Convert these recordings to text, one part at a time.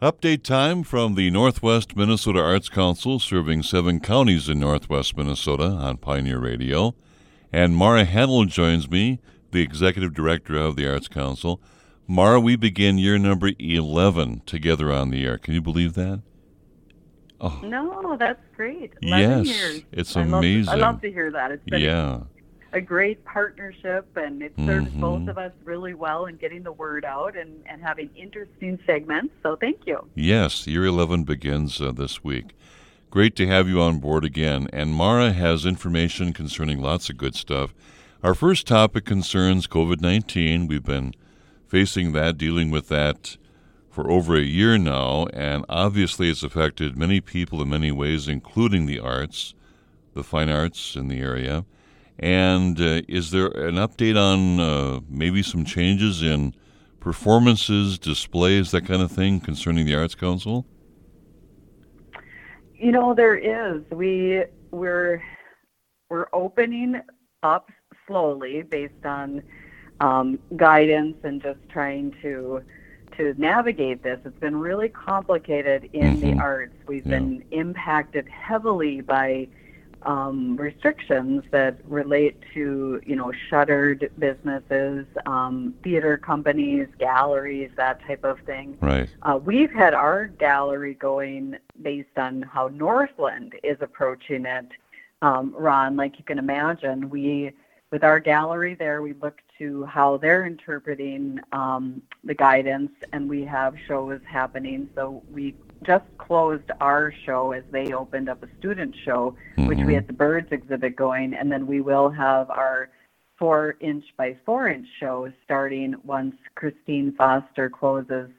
Update time from the Northwest Minnesota Arts Council, serving seven counties in Northwest Minnesota on Pioneer Radio. And Mara Hanel joins me, the Executive Director of the Arts Council. Mara, we begin year number 11 together on the air. Can you believe that? Oh. No, that's great. yes, years. it's I amazing. Love, I love to hear that. It's been yeah a great partnership and it serves mm-hmm. both of us really well in getting the word out and, and having interesting segments. So thank you. Yes, year 11 begins uh, this week. Great to have you on board again. And Mara has information concerning lots of good stuff. Our first topic concerns COVID 19. We've been facing that, dealing with that for over a year now, and obviously it's affected many people in many ways, including the arts, the fine arts in the area. And uh, is there an update on uh, maybe some changes in performances, displays, that kind of thing concerning the Arts Council? You know, there is. We we're we're opening up slowly based on um, guidance and just trying to to navigate this. It's been really complicated in mm-hmm. the arts. We've yeah. been impacted heavily by um, restrictions that relate to you know shuttered businesses, um, theater companies, galleries, that type of thing. Right. Uh, we've had our gallery going based on how Northland is approaching it. Um, Ron, like you can imagine, we with our gallery there, we look to how they're interpreting um, the guidance, and we have shows happening. So we just closed our show as they opened up a student show, mm-hmm. which we mm-hmm. had the birds exhibit going, and then we will have our four inch by four inch show starting once Christine Foster closes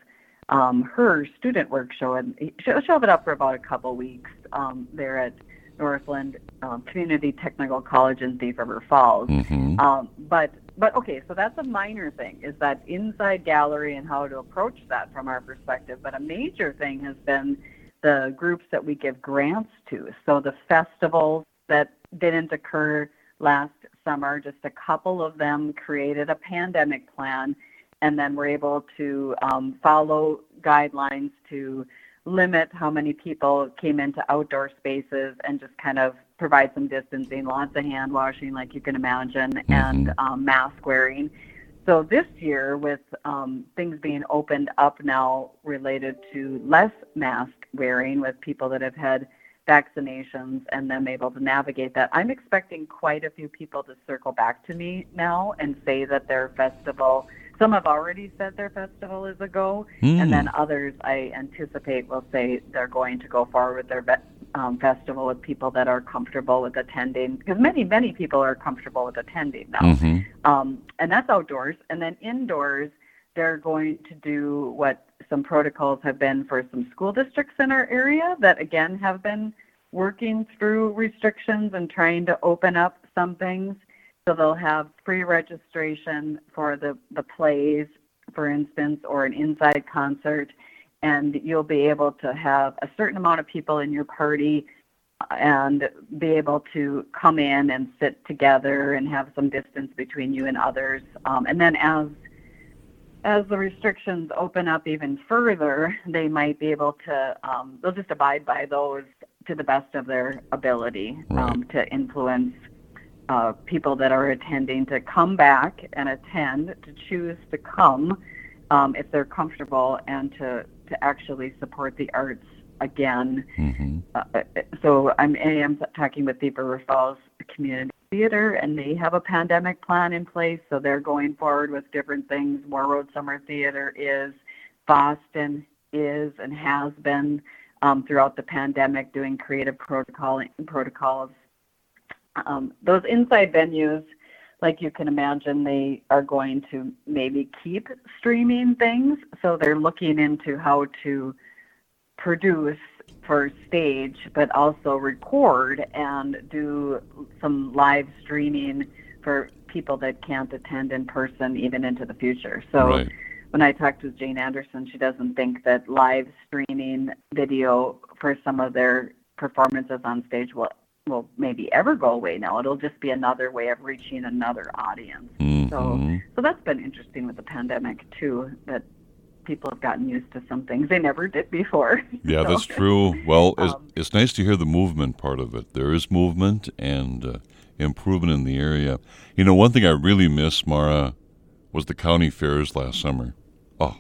um, her student work show, and she'll, she'll have it up for about a couple weeks um, there at Northland um, Community Technical College in Thief River Falls. Mm-hmm. Um, but but okay, so that's a minor thing, is that inside gallery and how to approach that from our perspective. But a major thing has been the groups that we give grants to. So the festivals that didn't occur last summer, just a couple of them created a pandemic plan, and then we're able to um, follow guidelines to limit how many people came into outdoor spaces and just kind of provide some distancing, lots of hand washing, like you can imagine, mm-hmm. and um, mask wearing. So this year, with um, things being opened up now related to less mask wearing with people that have had vaccinations and them able to navigate that, I'm expecting quite a few people to circle back to me now and say that their festival some have already said their festival is a go, mm. and then others I anticipate will say they're going to go forward with their um, festival with people that are comfortable with attending, because many, many people are comfortable with attending now. Mm-hmm. Um, and that's outdoors. And then indoors, they're going to do what some protocols have been for some school districts in our area that, again, have been working through restrictions and trying to open up some things. So they'll have free registration for the, the plays, for instance, or an inside concert, and you'll be able to have a certain amount of people in your party and be able to come in and sit together and have some distance between you and others. Um, and then as as the restrictions open up even further, they might be able to um, they'll just abide by those to the best of their ability right. um, to influence uh, people that are attending to come back and attend, to choose to come um, if they're comfortable, and to, to actually support the arts again. Mm-hmm. Uh, so I'm, I am talking with the River Falls Community Theater, and they have a pandemic plan in place, so they're going forward with different things. Warroad Summer Theater is, Boston is, and has been um, throughout the pandemic doing creative protocol protocols um, those inside venues, like you can imagine, they are going to maybe keep streaming things. So they're looking into how to produce for stage, but also record and do some live streaming for people that can't attend in person even into the future. So right. when I talked with Jane Anderson, she doesn't think that live streaming video for some of their performances on stage will will maybe ever go away now. It'll just be another way of reaching another audience. Mm-hmm. So so that's been interesting with the pandemic too. That people have gotten used to some things they never did before. Yeah, So, that's true. Well, it's, Um, it's nice to hear the movement part of it. There is movement and uh, improvement in the area. You know, one thing I really miss, Mara, was the county fairs last summer. Oh,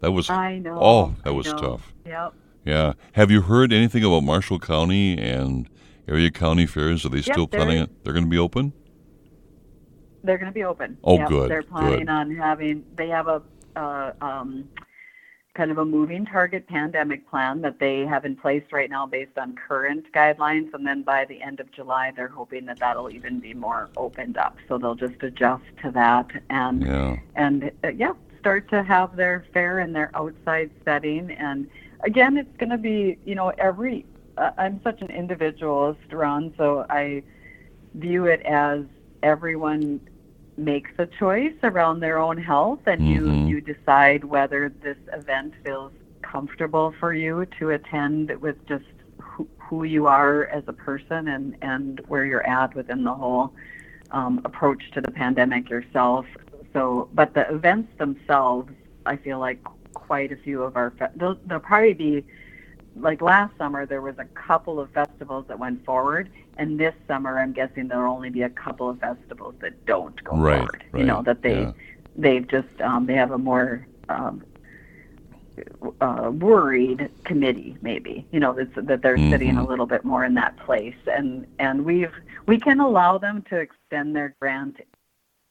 that was I know. oh, that was tough. Yep. Yeah. Have you heard anything about Marshall County and area county fairs? Are they still they're- planning it? They're going to be open? They're going to be open. Oh, Yep, good, They're planning good. on having. They have a uh, um, kind of a moving target pandemic plan that they have in place right now based on current guidelines, and then by the end of July, they're hoping that that'll even be more opened up. So they'll just adjust to that and Yeah. and uh, yeah, start to have their fair in their outside setting. And again, it's going to be, you know, every. I'm such an individualist, Ron, so I view it as everyone makes a choice around their own health, and Mhm. you you decide whether this event feels comfortable for you to attend with just who, who you are as a person and and where you're at within the whole um, approach to the pandemic yourself. So, but the events themselves, I feel like quite a few of our they'll, they'll probably be like last summer. There was a couple of festivals that went forward, and this summer I'm guessing there'll only be a couple of festivals that don't go Right, forward. You know that they yeah. they've just um, they have a more um, uh, worried committee, maybe you know that's, that they're sitting a little bit more in that place, and and we've we can allow them to extend their grant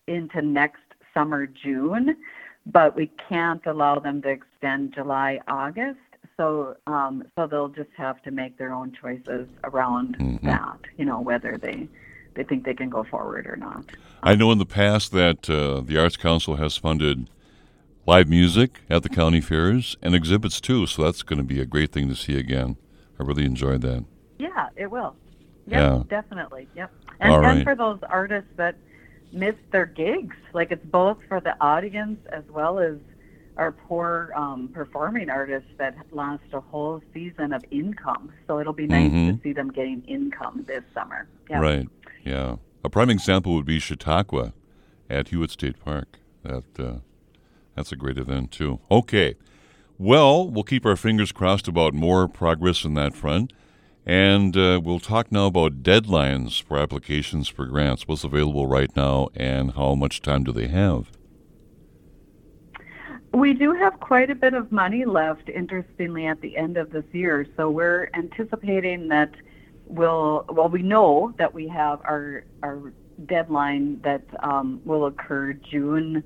into next summer June, but we can't allow them to extend July August. So um, so they'll just have to make their own choices around Mhm. that, you know, whether they they think they can go forward or not. I know in the past that uh, the Arts Council has funded live music at the county fairs and exhibits too, so that's going to be a great thing to see again. I really enjoyed that. Yeah, it will. Yep, Yeah. definitely. Yep. And, right. and for those artists that missed their gigs, like it's both for the audience as well as our poor um, performing artists that lost a whole season of income. So it'll be nice Mhm. to see them getting income this summer. Yep. Right. Yeah. A prime example would be Chautauqua at Hewitt State Park. That uh, that's a great event too. Okay. Well, we'll keep our fingers crossed about more progress in that front. And uh, we'll talk now about deadlines for applications for grants. What's available right now and how much time do they have? We do have quite a bit of money left, interestingly, at the end of this year. So we're anticipating that we'll, well, we know that we have our, our deadline that um, will occur June,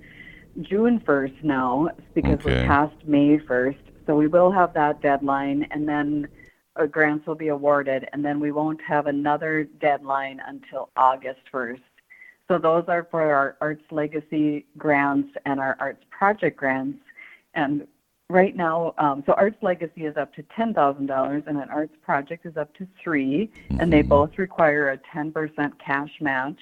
June 1st now because Okay. we're past May 1st. So we will have that deadline and then uh, grants will be awarded and then we won't have another deadline until August 1st. So those are for our Arts Legacy grants and our Arts Project grants. And right now, um, so Arts Legacy is up to ten thousand dollars, and an Arts Project is up to 3 and they Mhm. both require a ten percent cash match.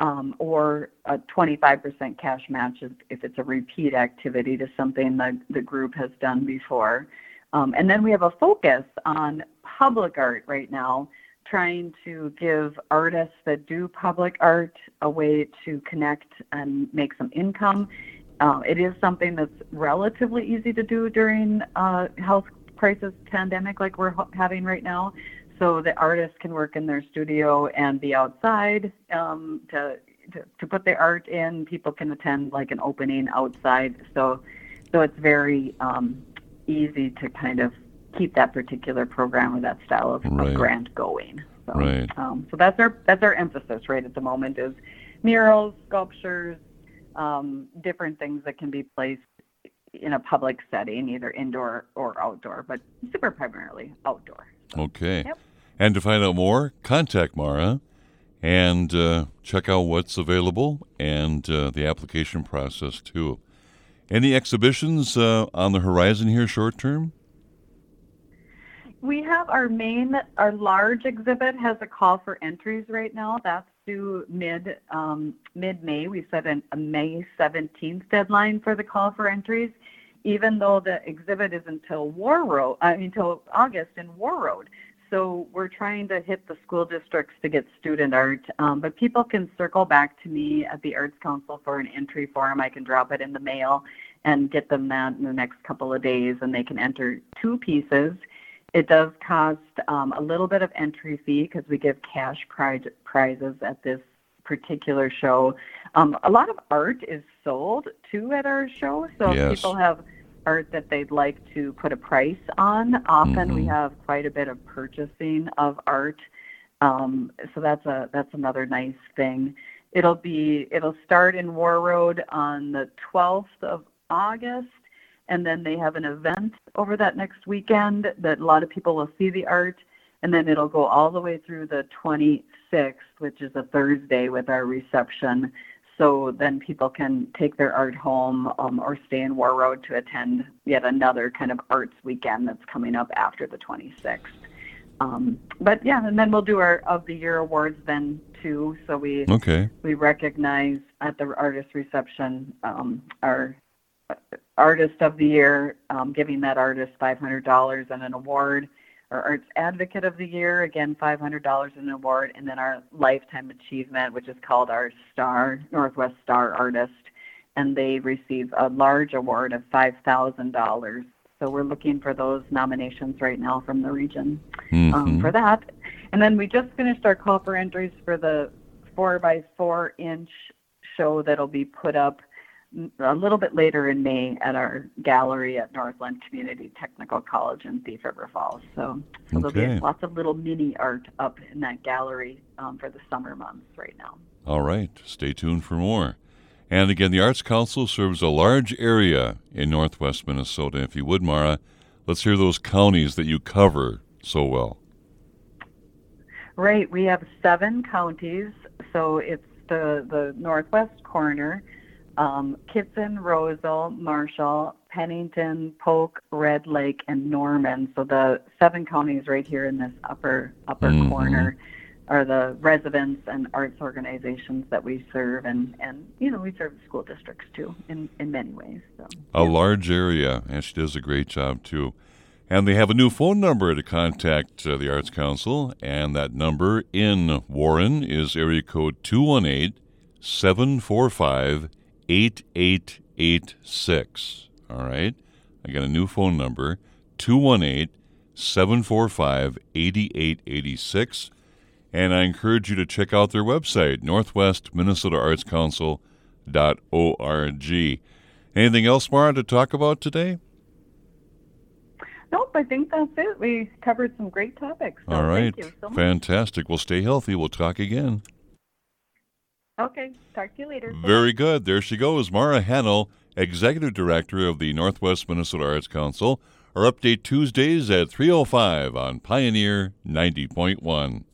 Um, or a 25% cash match if, if it's a repeat activity to something that the group has done before. Um, and then we have a focus on public art right now, trying to give artists that do public art a way to connect and make some income. Uh, it is something that's relatively easy to do during uh, health crisis pandemic like we're having right now. So the artists can work in their studio and be outside um, to, to to put their art in. People can attend like an opening outside. So so it's very um, easy to kind of keep that particular program or that style of, Right. of grant going. So, Right. Um, so that's our that's our emphasis right at the moment is murals, sculptures, um, different things that can be placed in a public setting, either indoor or outdoor, but super primarily outdoor. Okay. Yep. And to find out more, contact Mara and uh, check out what's available and uh, the application process too. Any exhibitions uh, on the horizon here short term? We have our main, our large exhibit has a call for entries right now. That's due mid um, mid May. We set an, a May 17th deadline for the call for entries, even though the exhibit is until Warroad, until August in Warroad. So we're trying to hit the school districts to get student art, um, but people can circle back to me at the Arts Council for an entry form. I can drop it in the mail, and get them that in the next couple of days, and they can enter two pieces. It does cost um, a little bit of entry fee because we give cash prize, prizes at this particular show. Um, a lot of art is sold too at our show, so yes. if people have art that they'd like to put a price on. Often mm-hmm. we have quite a bit of purchasing of art, um, so that's a that's another nice thing. It'll be it'll start in Warroad on the 12th of August, and then they have an event over that next weekend that a lot of people will see the art, and then it'll go all the way through the 26th, which is a Thursday with our reception. So then people can take their art home um, or stay in Warroad to attend yet another kind of arts weekend that's coming up after the 26th. Um, but yeah, and then we'll do our of the year awards then too. So we okay. we recognize at the artist reception um, our artist of the year, um, giving that artist $500 and an award. Our Arts Advocate of the Year, again $500 and an award, and then our Lifetime Achievement, which is called our Star Northwest Star Artist, and they receive a large award of $5,000 so we're looking for those nominations right now from the region um, mm-hmm. um, for that. And then we just finished our call for entries for the four by four inch show that'll be put up a little bit later in May at our gallery at Northland Community Technical College in Thief River Falls. So, so okay. there'll be lots of little mini art up in that gallery um, for the summer months right now. All right. Stay tuned for more. And again, the Arts Council serves a large area in northwest Minnesota. If you would, Mara, let's hear those counties that you cover so well. Right. We have seven counties, so it's the, the northwest corner um, Kittson, Roseau, Marshall, Pennington, Polk, Red Lake, and Norman. So the seven counties right here in this upper upper mm-hmm. corner are the residents and arts organizations that we serve, and and you know we serve school districts too in in many ways. So a yeah. large area, and she does a great job too. And they have a new phone number to contact uh, the Arts Council, and that number in Warren is area code 218 745 8886. All right? I got a new phone number 218 745 8886 and I encourage you to check out their website, northwestminnesotaartscouncil.org. Anything else, Mara, to talk about today? Nope, I think that's it. We covered some great topics. So All right. So Fantastic. Well, stay healthy. We'll talk again. Okay. Talk to you later. Very good. There she goes, Mara Hanel, Executive Director of the Northwest Minnesota Arts Council. Our update Tuesdays at 3.05 on Pioneer 90.1.